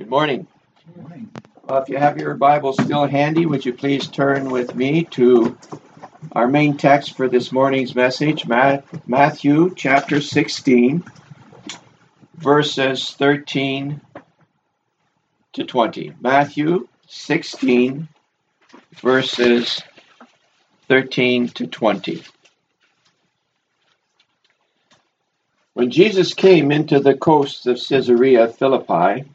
Good morning. Well, if you have your Bible still handy, would you please turn with me to our main text for this morning's message, Matthew chapter 16, verses 13 to 20. Matthew 16, verses 13 to 20. When Jesus came into the coasts of Caesarea Philippi,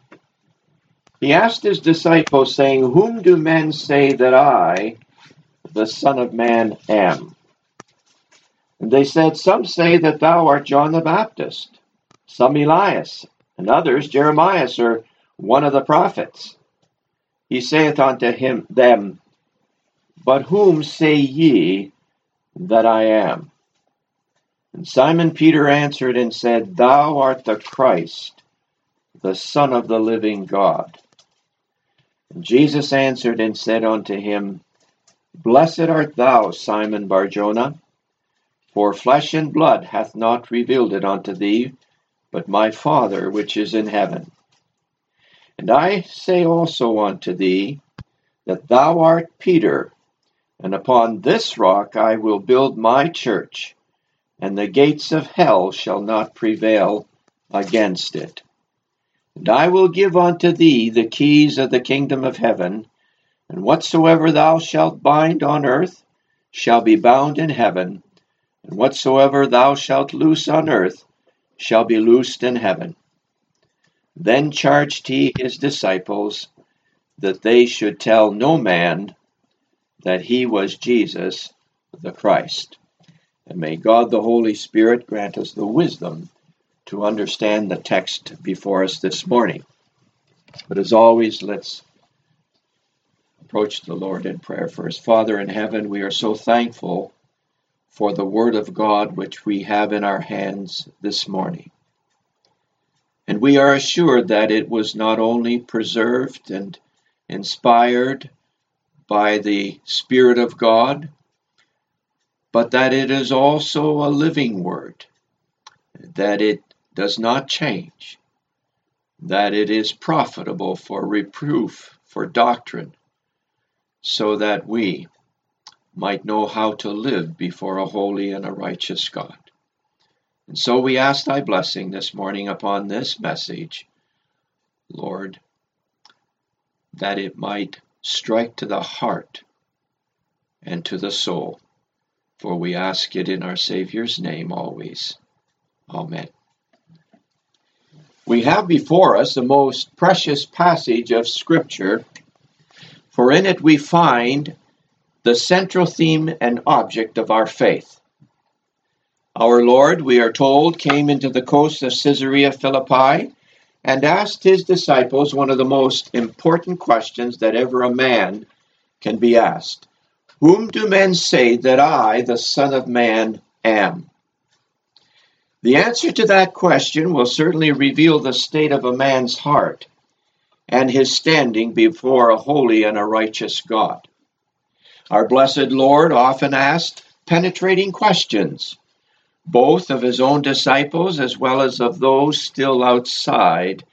he asked his disciples, saying, Whom do men say that I, the Son of Man, am? And they said, Some say that thou art John the Baptist, some Elias, and others Jeremiah or one of the prophets. He saith unto him them, But whom say ye that I am? And Simon Peter answered and said, Thou art the Christ, the Son of the living God. Jesus answered and said unto him, Blessed art thou, Simon Barjona, for flesh and blood hath not revealed it unto thee, but my Father which is in heaven. And I say also unto thee, that thou art Peter, and upon this rock I will build my church and the gates of hell shall not prevail against it. And I will give unto thee the keys of the kingdom of heaven, and whatsoever thou shalt bind on earth shall be bound in heaven, and whatsoever thou shalt loose on earth shall be loosed in heaven. Then charged he his disciples that they should tell no man that he was Jesus the Christ. And may God the Holy Spirit grant us the wisdom to understand the text before us this morning. But as always, let's approach the Lord in prayer first. Father in heaven, we are so thankful for the Word of God which we have in our hands this morning. And we are assured that it was not only preserved and inspired by the Spirit of God, but that it is also a living word, that it does not change, that it is profitable for reproof, for doctrine, so that we might know how to live before a holy and a righteous God. And so we ask thy blessing this morning upon this message, Lord, that it might strike to the heart and to the soul for we ask it in our Savior's name always. Amen. We have before us the most precious passage of Scripture, for in it we find the central theme and object of our faith. Our Lord, we are told, came into the coast of Caesarea Philippi and asked his disciples one of the most important questions that ever a man can be asked whom do men say that I, the Son of Man, am? The answer to that question will certainly reveal the state of a man's heart and his standing before a holy and a righteous God. Our blessed Lord often asked penetrating questions, both of his own disciples as well as of those still outside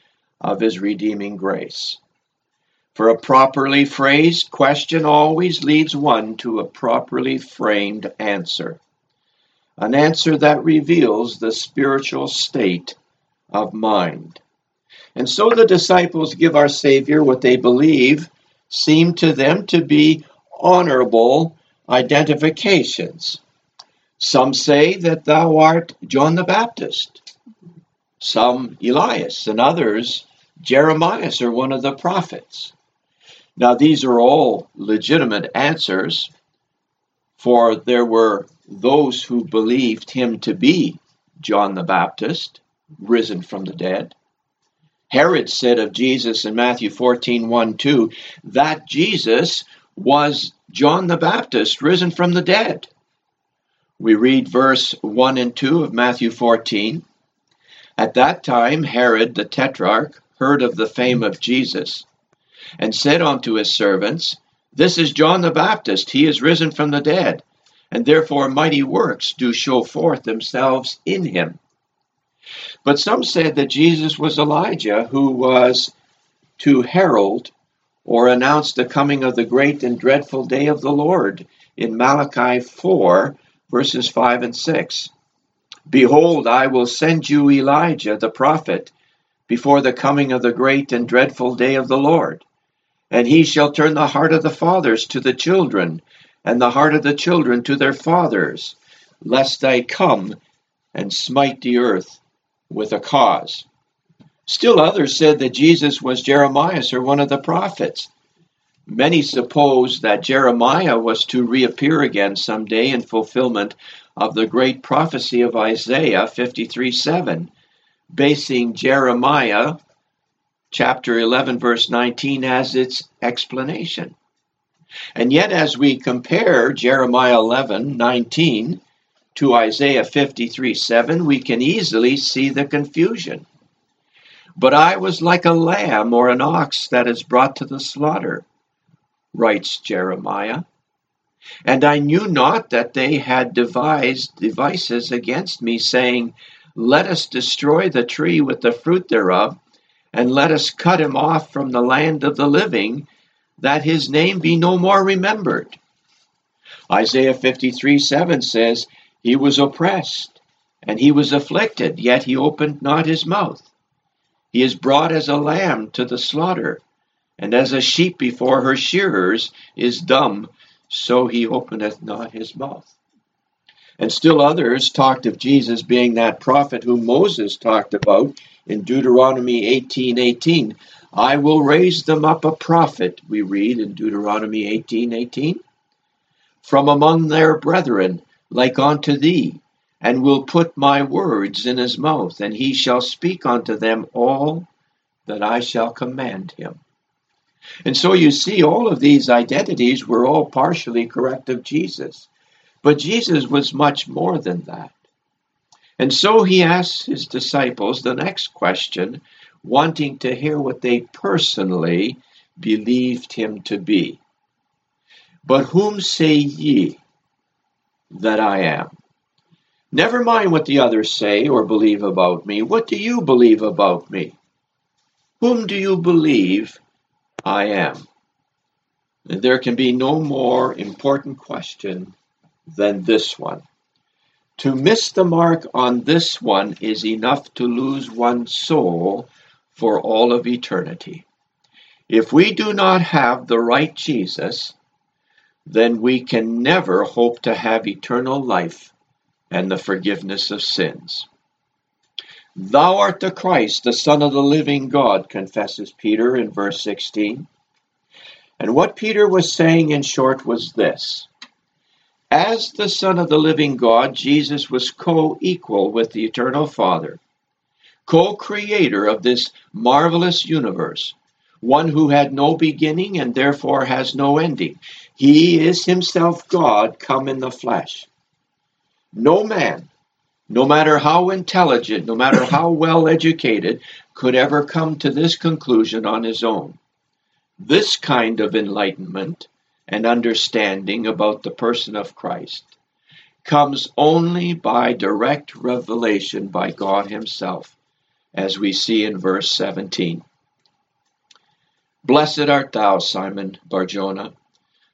of his redeeming grace. For a properly phrased question always leads one to a properly framed answer, an answer that reveals the spiritual state of mind. And so the disciples give our Savior what they believe seem to them to be honorable identifications. Some say that thou art John the Baptist, some Elias, and others Jeremiah or one of the prophets. Now, these are all legitimate answers, for there were those who believed him to be John the Baptist, risen from the dead. Herod said of Jesus in Matthew 14 1 2 that Jesus was John the Baptist, risen from the dead. We read verse 1 and 2 of Matthew 14. At that time, Herod the Tetrarch heard of the fame of Jesus and said unto his servants, This is John the Baptist, he is risen from the dead, and therefore mighty works do show forth themselves in him. But some said that Jesus was Elijah, who was to herald or announce the coming of the great and dreadful day of the Lord in Malachi 4, verses 5 and 6. Behold, I will send you Elijah the prophet before the coming of the great and dreadful day of the Lord. And he shall turn the heart of the fathers to the children, and the heart of the children to their fathers, lest I come and smite the earth with a cause. Still others said that Jesus was Jeremiah or one of the prophets. Many supposed that Jeremiah was to reappear again someday in fulfillment of the great prophecy of Isaiah 53 7, basing Jeremiah chapter 11, verse 19 as its explanation. And yet, as we compare Jeremiah 11 19 to Isaiah 53 7, we can easily see the confusion. But I was like a lamb or an ox that is brought to the slaughter, writes Jeremiah. And I knew not that they had devised devices against me, saying, Let us destroy the tree with the fruit thereof, and let us cut him off from the land of the living, that his name be no more remembered. Isaiah 53 7 says, He was oppressed, and he was afflicted, yet he opened not his mouth. He is brought as a lamb to the slaughter, and as a sheep before her shearers is dumb, so he openeth not his mouth. And still others talked of Jesus being that prophet whom Moses talked about in Deuteronomy 18:18. 18, 18. I will raise them up a prophet, we read in Deuteronomy 18:18, 18, from among their brethren, like unto thee, and will put my words in his mouth, and he shall speak unto them all that I shall command him. And so you see, all of these identities were all partially correct of Jesus. But Jesus was much more than that. And so he asks his disciples the next question, wanting to hear what they personally believed him to be. But whom say ye that I am? Never mind what the others say or believe about me. What do you believe about me? Whom do you believe I am? There can be no more important question than this one. To miss the mark on this one is enough to lose one's soul for all of eternity. If we do not have the right Jesus, then we can never hope to have eternal life and the forgiveness of sins. Thou art the Christ, the Son of the living God, confesses Peter in verse 16. And what Peter was saying in short was this As the Son of the living God, Jesus was co equal with the eternal Father, co creator of this marvelous universe, one who had no beginning and therefore has no ending. He is himself God come in the flesh. No man, no matter how intelligent, no matter how well educated, could ever come to this conclusion on his own. This kind of enlightenment and understanding about the person of Christ comes only by direct revelation by God Himself, as we see in verse 17. Blessed art thou, Simon Barjona,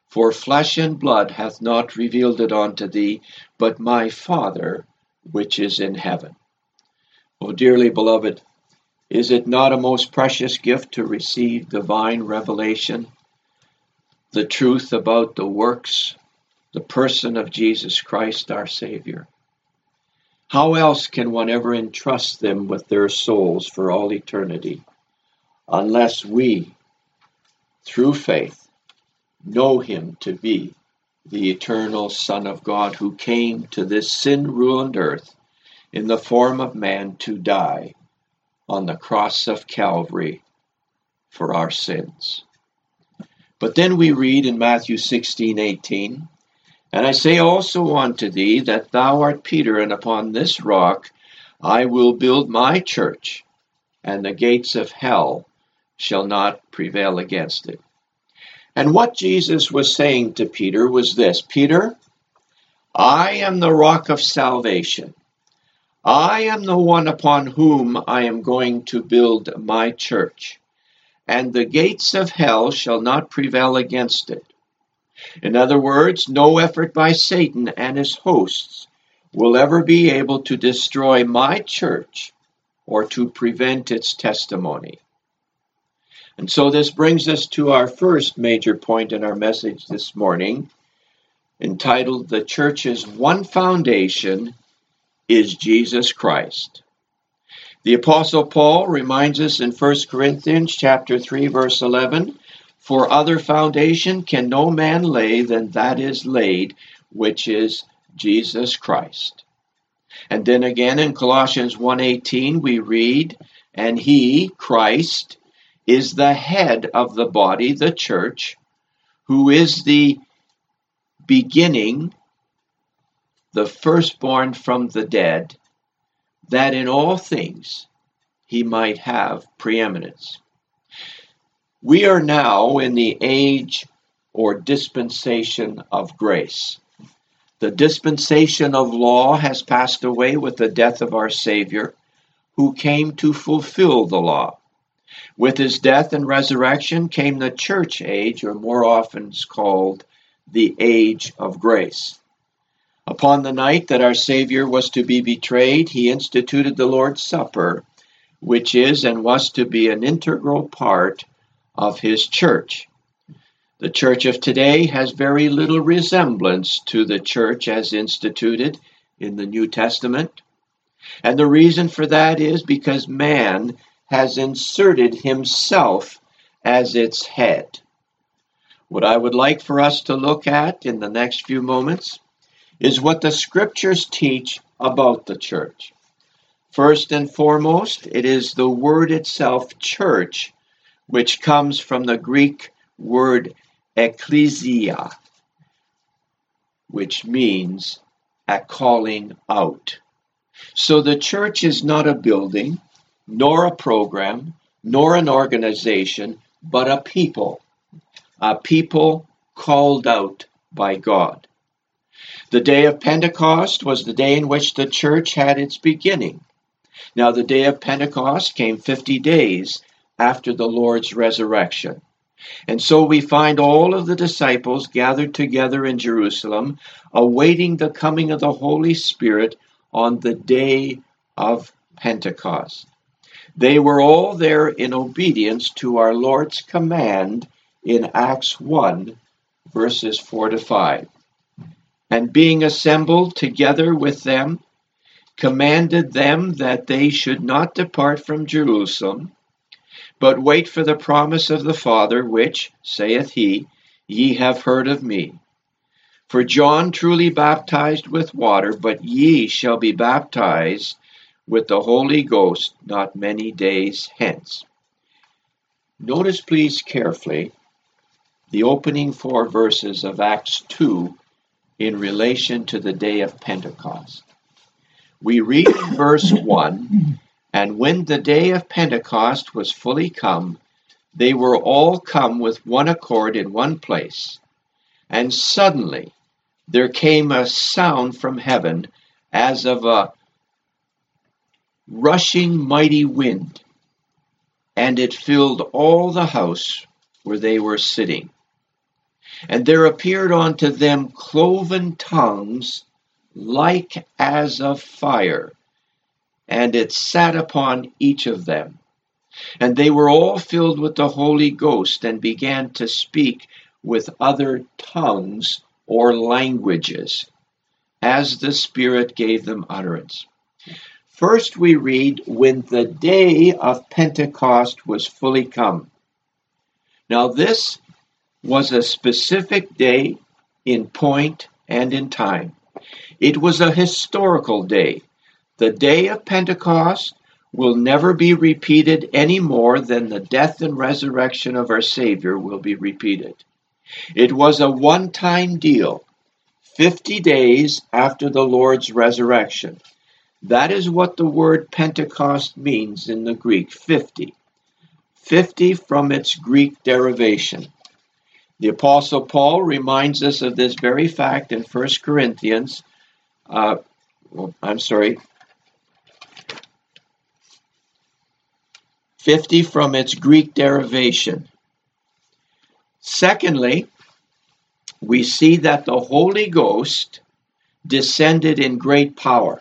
for flesh and blood hath not revealed it unto thee, but my Father which is in heaven. O dearly beloved, is it not a most precious gift to receive divine revelation? The truth about the works, the person of Jesus Christ our Savior. How else can one ever entrust them with their souls for all eternity unless we, through faith, know him to be the eternal Son of God who came to this sin ruined earth in the form of man to die on the cross of Calvary for our sins. But then we read in Matthew 16 18, And I say also unto thee that thou art Peter, and upon this rock I will build my church, and the gates of hell shall not prevail against it. And what Jesus was saying to Peter was this Peter, I am the rock of salvation. I am the one upon whom I am going to build my church. and the gates of hell shall not prevail against it. In other words, no effort by Satan and his hosts will ever be able to destroy my church or to prevent its testimony. And so this brings us to our first major point in our message this morning, entitled The Church's One Foundation is Jesus Christ. The apostle Paul reminds us in 1 Corinthians chapter 3 verse 11, for other foundation can no man lay than that is laid, which is Jesus Christ. And then again in Colossians 1:18 we read, and he, Christ, is the head of the body, the church, who is the beginning, the firstborn from the dead, that in all things he might have preeminence. We are now in the age or dispensation of grace. The dispensation of law has passed away with the death of our Savior, who came to fulfill the law. With his death and resurrection came the church age, or more often called the age of grace. Upon the night that our Savior was to be betrayed, he instituted the Lord's Supper, which is and was to be an integral part of his church. The church of today has very little resemblance to the church as instituted in the New Testament. And the reason for that is because man has inserted himself as its head. What I would like for us to look at in the next few moments is what the scriptures teach about the church. First and foremost, it is the word itself, church, which comes from the Greek word ecclesia, which means a calling out. So the church is not a building, nor a program, nor an organization, but a people, a people called out by God. The day of Pentecost was the day in which the church had its beginning. Now, the day of Pentecost came 50 days after the Lord's resurrection. And so we find all of the disciples gathered together in Jerusalem, awaiting the coming of the Holy Spirit on the day of Pentecost. They were all there in obedience to our Lord's command in Acts 1, verses 4 to 5. And being assembled together with them, commanded them that they should not depart from Jerusalem, but wait for the promise of the Father, which, saith he, ye have heard of me. For John truly baptized with water, but ye shall be baptized with the Holy Ghost not many days hence. Notice, please, carefully the opening four verses of Acts 2 in relation to the day of Pentecost. We read in verse 1 And when the day of Pentecost was fully come, they were all come with one accord in one place. And suddenly there came a sound from heaven as of a rushing mighty wind, and it filled all the house where they were sitting. And there appeared unto them cloven tongues like as of fire, and it sat upon each of them. And they were all filled with the Holy Ghost, and began to speak with other tongues or languages, as the Spirit gave them utterance. First, we read, when the day of Pentecost was fully come. Now, this was a specific day in point and in time. It was a historical day. The day of Pentecost will never be repeated any more than the death and resurrection of our Savior will be repeated. It was a one time deal, 50 days after the Lord's resurrection. That is what the word Pentecost means in the Greek 50. 50 from its Greek derivation. The Apostle Paul reminds us of this very fact in 1 Corinthians. Uh, well, I'm sorry. 50 from its Greek derivation. Secondly, we see that the Holy Ghost descended in great power,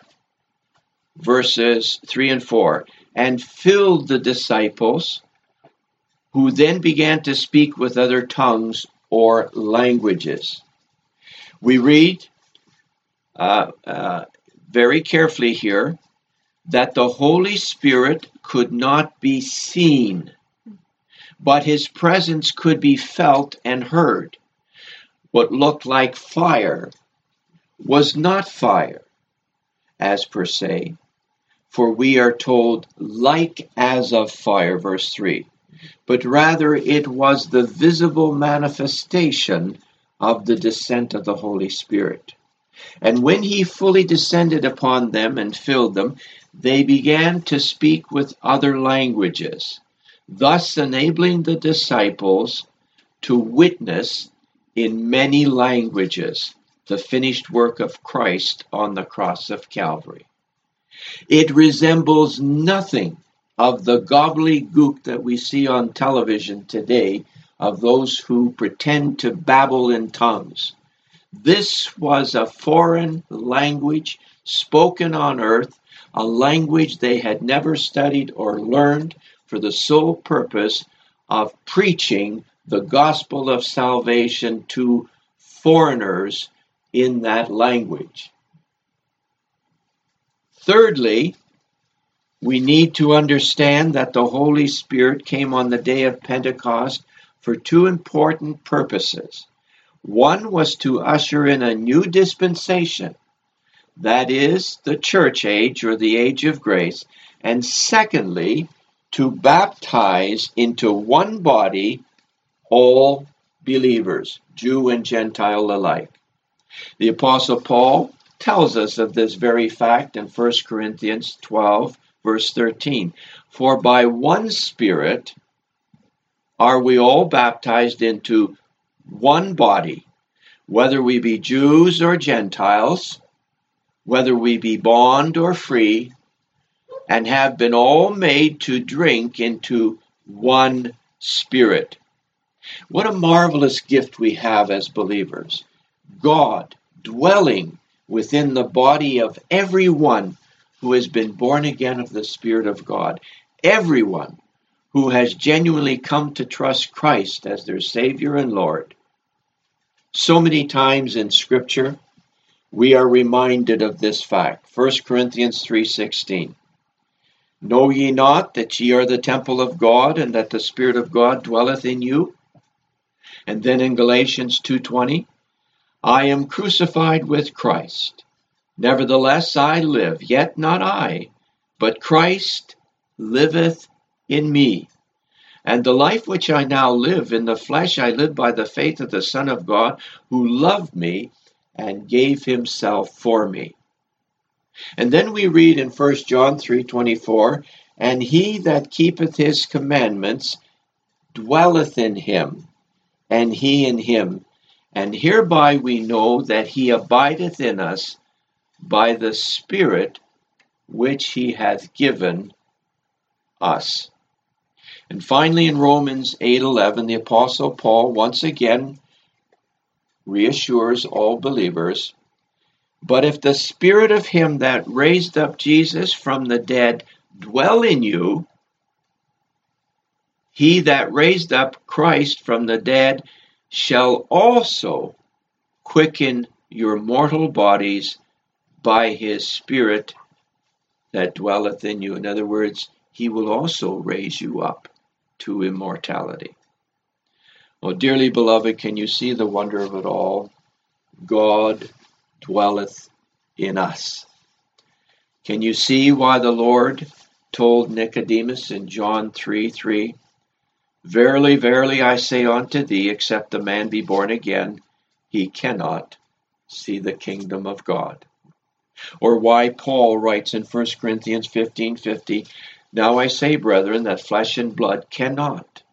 verses 3 and 4, and filled the disciples, who then began to speak with other tongues or languages. We read uh, uh, very carefully here that the Holy Spirit could not be seen, but his presence could be felt and heard. What looked like fire was not fire, as per se, for we are told, like as of fire, verse 3, but rather it was the visible manifestation of the descent of the Holy Spirit. And when he fully descended upon them and filled them, they began to speak with other languages, thus enabling the disciples to witness in many languages the finished work of Christ on the cross of Calvary. It resembles nothing of the gobbledygook that we see on television today of those who pretend to babble in tongues. This was a foreign language spoken on earth, a language they had never studied or learned for the sole purpose of preaching the gospel of salvation to foreigners in that language. Thirdly, we need to understand that the Holy Spirit came on the day of Pentecost for two important purposes. One was to usher in a new dispensation, that is, the church age or the age of grace, and secondly, to baptize into one body all believers, Jew and Gentile alike. The Apostle Paul tells us of this very fact in 1 Corinthians 12, verse 13. For by one Spirit are we all baptized into one body, whether we be Jews or Gentiles, whether we be bond or free, and have been all made to drink into one Spirit. What a marvelous gift we have as believers. God dwelling within the body of everyone who has been born again of the Spirit of God. Everyone who has genuinely come to trust Christ as their Savior and Lord. So many times in Scripture, we are reminded of this fact. 1 Corinthians 3:16. Know ye not that ye are the temple of God and that the Spirit of God dwelleth in you? And then in Galatians 2:20, I am crucified with Christ. Nevertheless I live, yet not I, but Christ liveth in me. And the life which I now live in the flesh, I live by the faith of the Son of God, who loved me and gave himself for me. And then we read in 1 John 3:24, and he that keepeth his commandments dwelleth in him, and he in him. And hereby we know that he abideth in us by the Spirit which he hath given us. And finally in Romans 8:11 the apostle Paul once again reassures all believers but if the spirit of him that raised up Jesus from the dead dwell in you he that raised up Christ from the dead shall also quicken your mortal bodies by his Spirit that dwelleth in you. In other words, he will also raise you up to immortality. Oh, dearly beloved, can you see the wonder of it all? God dwelleth in us. Can you see why the Lord told Nicodemus in John 3 3, Verily, verily, I say unto thee, except a man be born again, he cannot see the kingdom of God. Or why Paul writes in 1 Corinthians 15:50, Now I say, brethren, that flesh and blood cannot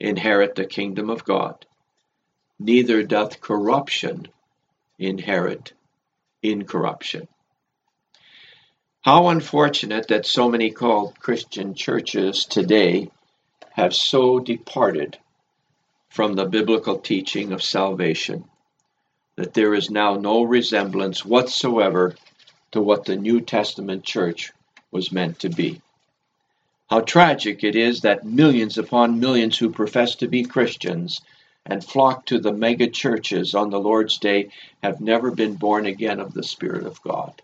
inherit the kingdom of God, neither doth corruption inherit incorruption. How unfortunate that so many called Christian churches today have so departed from the biblical teaching of salvation that there is now no resemblance whatsoever to what the New Testament church was meant to be. How tragic it is that millions upon millions who profess to be Christians and flock to the mega churches on the Lord's day have never been born again of the Spirit of God.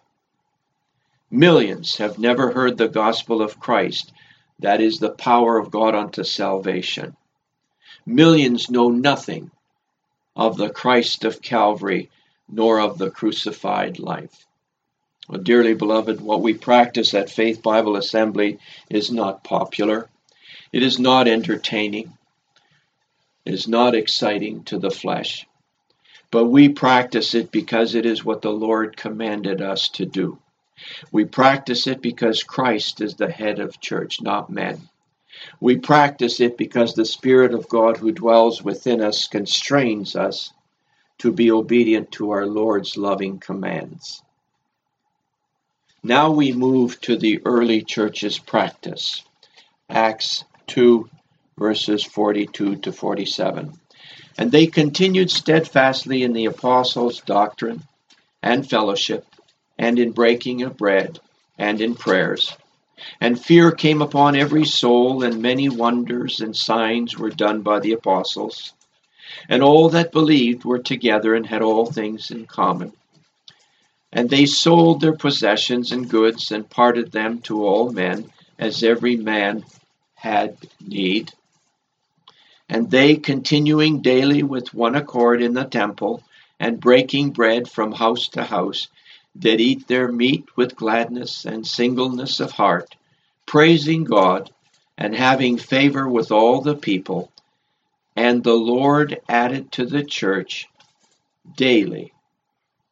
Millions have never heard the gospel of Christ, that is the power of God unto salvation. Millions know nothing of the Christ of Calvary, nor of the crucified life. Well, dearly beloved, what we practice at Faith Bible Assembly is not popular. It is not entertaining. It is not exciting to the flesh. But we practice it because it is what the Lord commanded us to do. We practice it because Christ is the head of church, not men. We practice it because the Spirit of God who dwells within us constrains us to be obedient to our Lord's loving commands. Now we move to the early church's practice. Acts 2, verses 42 to 47. And they continued steadfastly in the apostles' doctrine and fellowship, and in breaking of bread, and in prayers. And fear came upon every soul, and many wonders and signs were done by the apostles. And all that believed were together and had all things in common and they sold their possessions and goods and parted them to all men, as every man had need. And they, continuing daily with one accord in the temple, and breaking bread from house to house, did eat their meat with gladness and singleness of heart, praising God, and having favor with all the people. And the Lord added to the church daily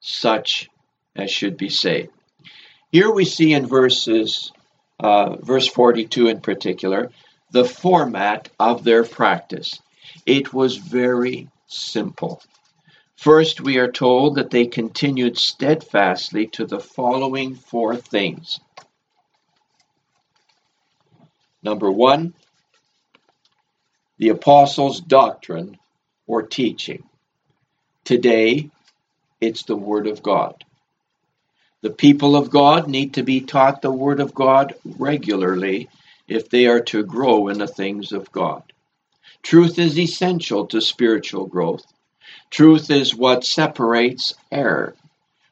such as should be saved. Here we see in verses, uh, verse 42 in particular, the format of their practice. It was very simple. First, we are told that they continued steadfastly to the following four things. Number one, the apostles' doctrine or teaching. Today, it's the Word of God. The people of God need to be taught the Word of God regularly if they are to grow in the things of God. Truth is essential to spiritual growth. Truth is what separates error.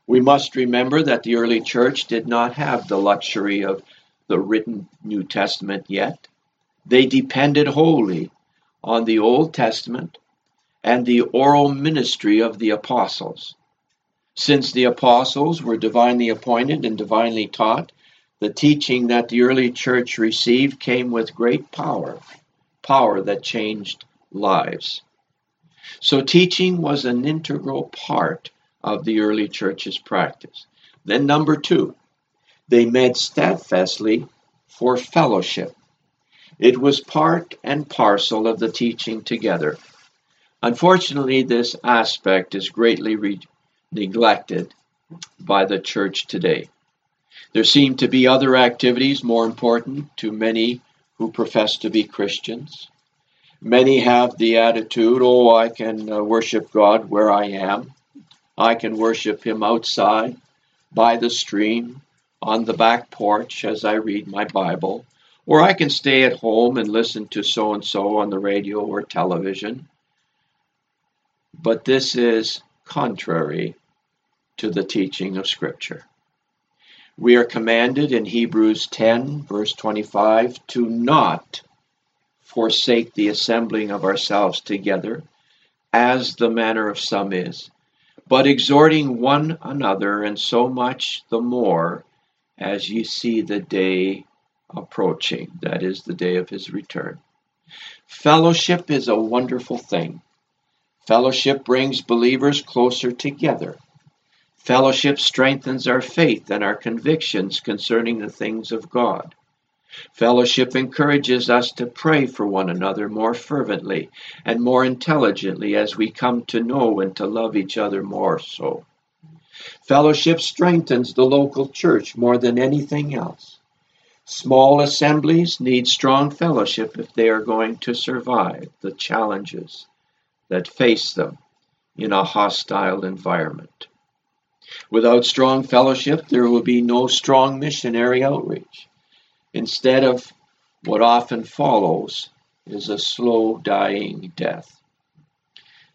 We must remember that the early church did not have the luxury of the written New Testament yet. They depended wholly on the Old Testament and the oral ministry of the apostles. Since the apostles were divinely appointed and divinely taught, the teaching that the early church received came with great power, power that changed lives. So teaching was an integral part of the early church's practice. Then, number two, they met steadfastly for fellowship. It was part and parcel of the teaching together. Unfortunately, this aspect is greatly re- neglected by the church today. There seem to be other activities more important to many who profess to be Christians. Many have the attitude, oh, I can uh, worship God where I am. I can worship Him outside, by the stream, on the back porch as I read my Bible, or I can stay at home and listen to so and so on the radio or television. But this is contrary to the teaching of Scripture. We are commanded in Hebrews 10, verse 25, to not forsake the assembling of ourselves together, as the manner of some is, but exhorting one another, and so much the more as ye see the day approaching, that is, the day of his return. Fellowship is a wonderful thing. Fellowship brings believers closer together. Fellowship strengthens our faith and our convictions concerning the things of God. Fellowship encourages us to pray for one another more fervently and more intelligently as we come to know and to love each other more so. Fellowship strengthens the local church more than anything else. Small assemblies need strong fellowship if they are going to survive the challenges that face them in a hostile environment. Without strong fellowship, there will be no strong missionary outreach. Instead of what often follows is a slow dying death.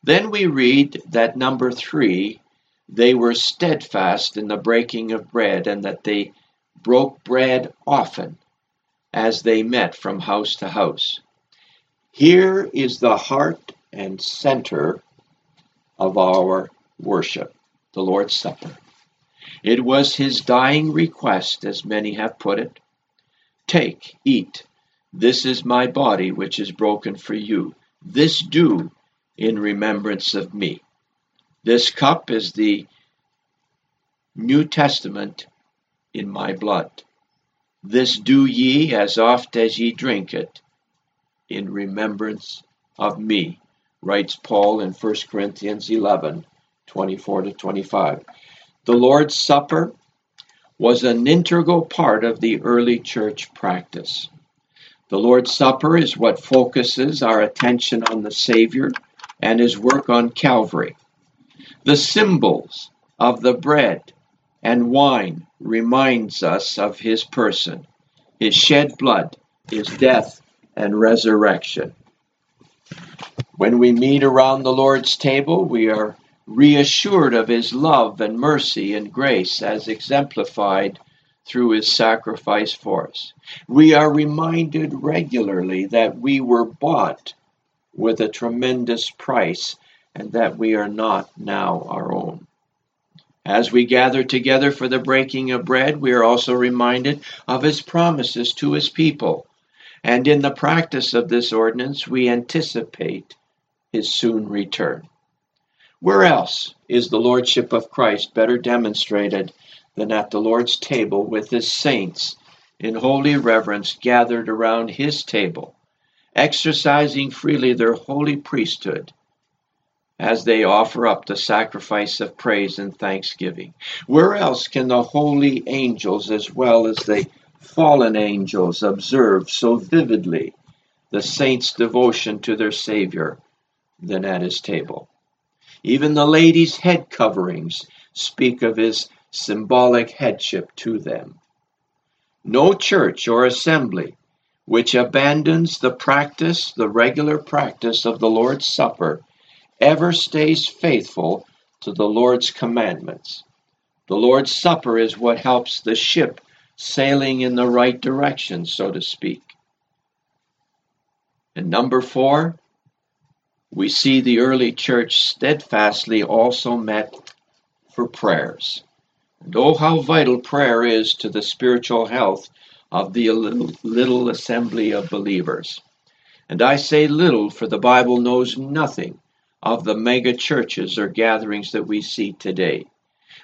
Then we read that number three, they were steadfast in the breaking of bread, and that they broke bread often as they met from house to house. Here is the heart and center of our worship, the Lord's Supper. It was his dying request, as many have put it Take, eat, this is my body which is broken for you. This do in remembrance of me. This cup is the New Testament in my blood. This do ye as oft as ye drink it in remembrance of me, writes Paul in 1 Corinthians 11 24 to 25. The Lord's Supper was an integral part of the early church practice. The Lord's Supper is what focuses our attention on the Savior and his work on Calvary. The symbols of the bread and wine reminds us of his person, his shed blood, his death and resurrection. When we meet around the Lord's table, we are reassured of his love and mercy and grace as exemplified through his sacrifice for us. We are reminded regularly that we were bought with a tremendous price and that we are not now our own. As we gather together for the breaking of bread, we are also reminded of his promises to his people. And in the practice of this ordinance, we anticipate his soon return. Where else is the Lordship of Christ better demonstrated than at the Lord's table with his saints in holy reverence gathered around his table, exercising freely their holy priesthood as they offer up the sacrifice of praise and thanksgiving. Where else can the holy angels, as well as the fallen angels, observe so vividly the saints' devotion to their Savior than at his table? Even the ladies' head coverings speak of his symbolic headship to them. No church or assembly which abandons the practice, the regular practice of the Lord's Supper, ever stays faithful to the Lord's commandments. The Lord's Supper is what helps the ship sailing in the right direction, so to speak. And number four, we see the early church steadfastly also met for prayers. And oh, how vital prayer is to the spiritual health of the little, little assembly of believers. And I say little, for the Bible knows nothing of the mega churches or gatherings that we see today.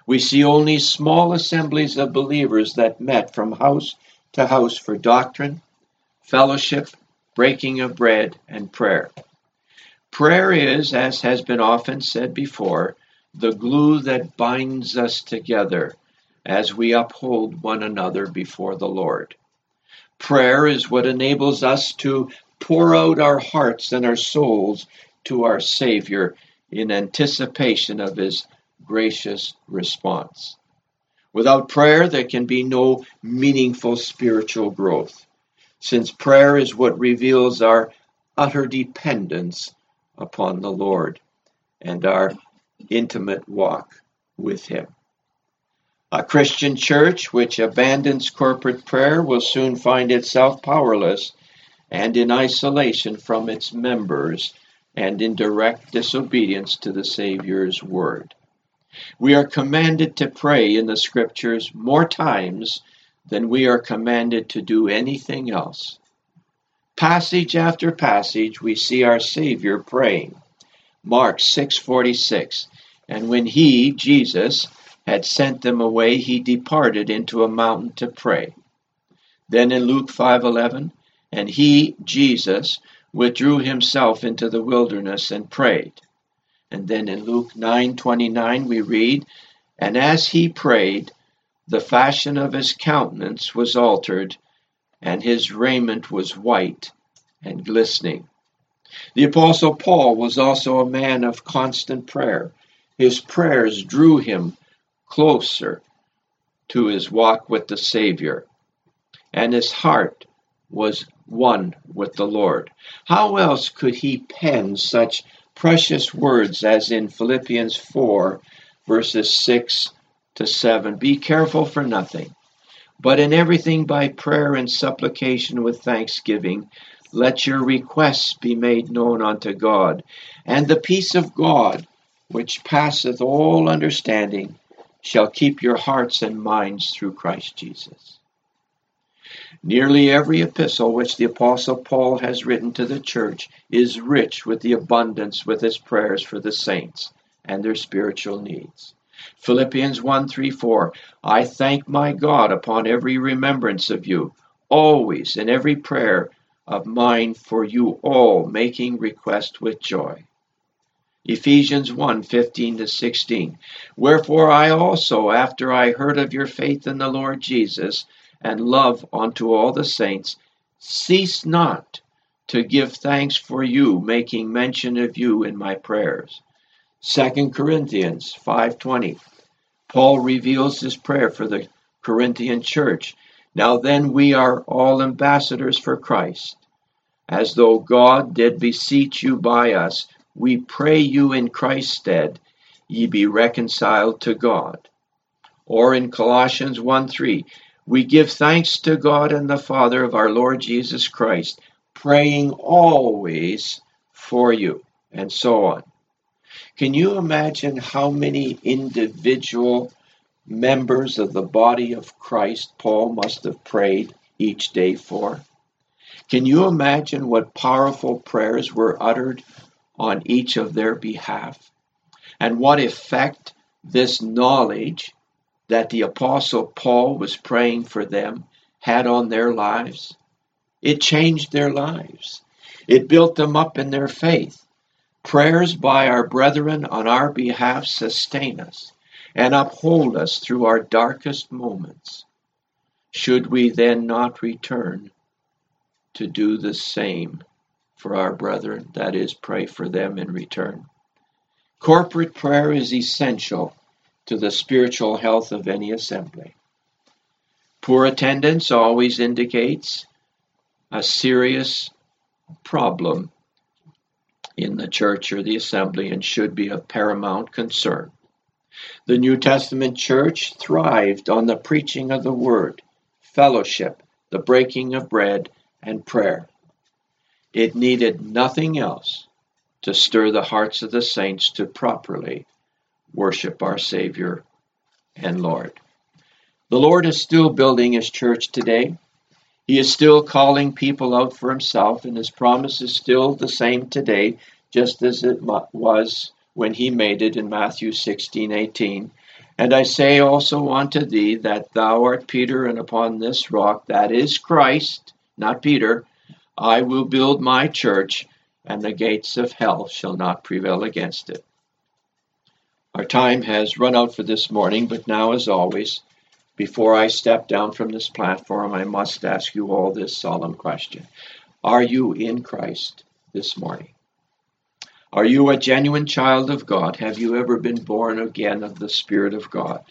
We see only small assemblies of believers that met from house to house for doctrine, fellowship, breaking of bread, and prayer. Prayer is, as has been often said before, the glue that binds us together as we uphold one another before the Lord. Prayer is what enables us to pour out our hearts and our souls to our Savior in anticipation of His gracious response. Without prayer, there can be no meaningful spiritual growth, since prayer is what reveals our utter dependence upon the Lord and our intimate walk with Him. A Christian church which abandons corporate prayer will soon find itself powerless and in isolation from its members and in direct disobedience to the Savior's word. We are commanded to pray in the scriptures more times than we are commanded to do anything else. Passage after passage we see our Savior praying. Mark 6:46 And when he Jesus had sent them away he departed into a mountain to pray. Then in Luke 5:11 and he Jesus withdrew himself into the wilderness and prayed. And then in Luke 9:29 we read, And as he prayed, the fashion of his countenance was altered, and his raiment was white and glistening. The Apostle Paul was also a man of constant prayer. His prayers drew him closer to his walk with the Savior, and his heart was one with the Lord. How else could he pen such precious words as in Philippians 4, verses 6 to 7? Be careful for nothing, but in everything by prayer and supplication with thanksgiving let your requests be made known unto God, and the peace of God, which passeth all understanding, shall keep your hearts and minds through Christ Jesus. Nearly every epistle which the Apostle Paul has written to the church is rich with the abundance with his prayers for the saints and their spiritual needs. Philippians 1 3 4 I thank my God upon every remembrance of you, always in every prayer of mine for you all, making request with joy. Ephesians 1 15 to 16. Wherefore I also, after I heard of your faith in the Lord Jesus and love unto all the saints, cease not to give thanks for you, making mention of you in my prayers. 2 Corinthians 5:20. Paul reveals his prayer for the Corinthian church now then we are all ambassadors for Christ. As though God did beseech you by us, we pray you in Christ's stead, ye be reconciled to God. Or in Colossians 1 3, we give thanks to God and the Father of our Lord Jesus Christ, praying always for you, and so on. Can you imagine how many individual members of the body of Christ Paul must have prayed each day for? Can you imagine what powerful prayers were uttered on each of their behalf? And what effect this knowledge that the Apostle Paul was praying for them had on their lives? It changed their lives, it built them up in their faith. Prayers by our brethren on our behalf sustain us and uphold us through our darkest moments. Should we then not return to do the same for our brethren, that is, pray for them in return? Corporate prayer is essential to the spiritual health of any assembly. Poor attendance always indicates a serious problem in the church or the assembly and should be of paramount concern. The New Testament church thrived on the preaching of the word, fellowship, the breaking of bread, and prayer. It needed nothing else to stir the hearts of the saints to properly worship our Savior and Lord. The Lord is still building His church today. He is still calling people out for Himself, and His promise is still the same today, just as it was when he made it in Matthew 16 18. And I say also unto thee that thou art Peter, and upon this rock, that is Christ, not Peter, I will build my church, and the gates of hell shall not prevail against it. Our time has run out for this morning, but now, as always, before I step down from this platform, I must ask you all this solemn question Are you in Christ this morning? Are you a genuine child of God? Have you ever been born again of the Spirit of God?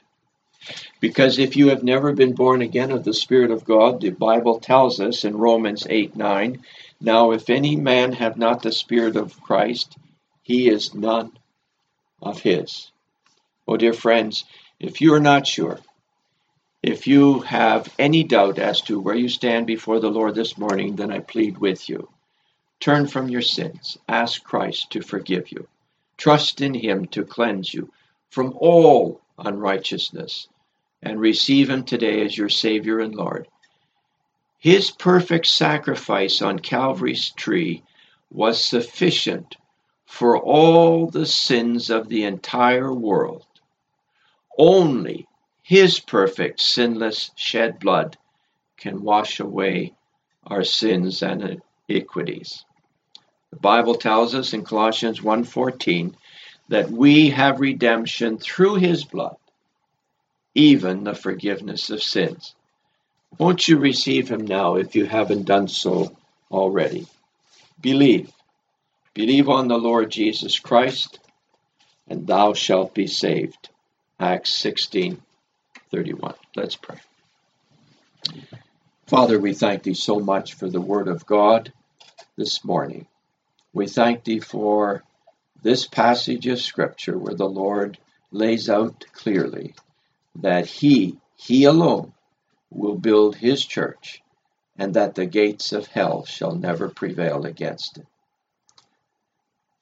Because if you have never been born again of the Spirit of God, the Bible tells us in Romans 8 9, now if any man have not the Spirit of Christ, he is none of his. Oh, dear friends, if you are not sure, if you have any doubt as to where you stand before the Lord this morning, then I plead with you. Turn from your sins. Ask Christ to forgive you. Trust in Him to cleanse you from all unrighteousness and receive Him today as your Savior and Lord. His perfect sacrifice on Calvary's tree was sufficient for all the sins of the entire world. Only His perfect, sinless shed blood can wash away our sins and iniquities. The Bible tells us in Colossians 1:14 that we have redemption through his blood, even the forgiveness of sins. Won't you receive him now if you haven't done so already? Believe. Believe on the Lord Jesus Christ, and thou shalt be saved. Acts 16 31. Let's pray. Father, we thank thee so much for the word of God this morning. We thank thee for this passage of scripture where the Lord lays out clearly that he, he alone, will build his church and that the gates of hell shall never prevail against it.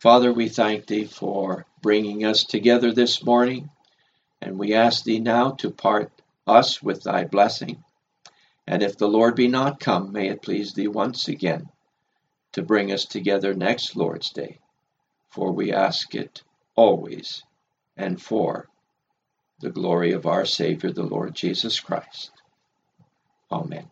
Father, we thank thee for bringing us together this morning, and we ask thee now to part us with thy blessing. And if the Lord be not come, may it please thee once again to bring us together next Lord's Day, for we ask it always and for the glory of our Savior, the Lord Jesus Christ. Amen.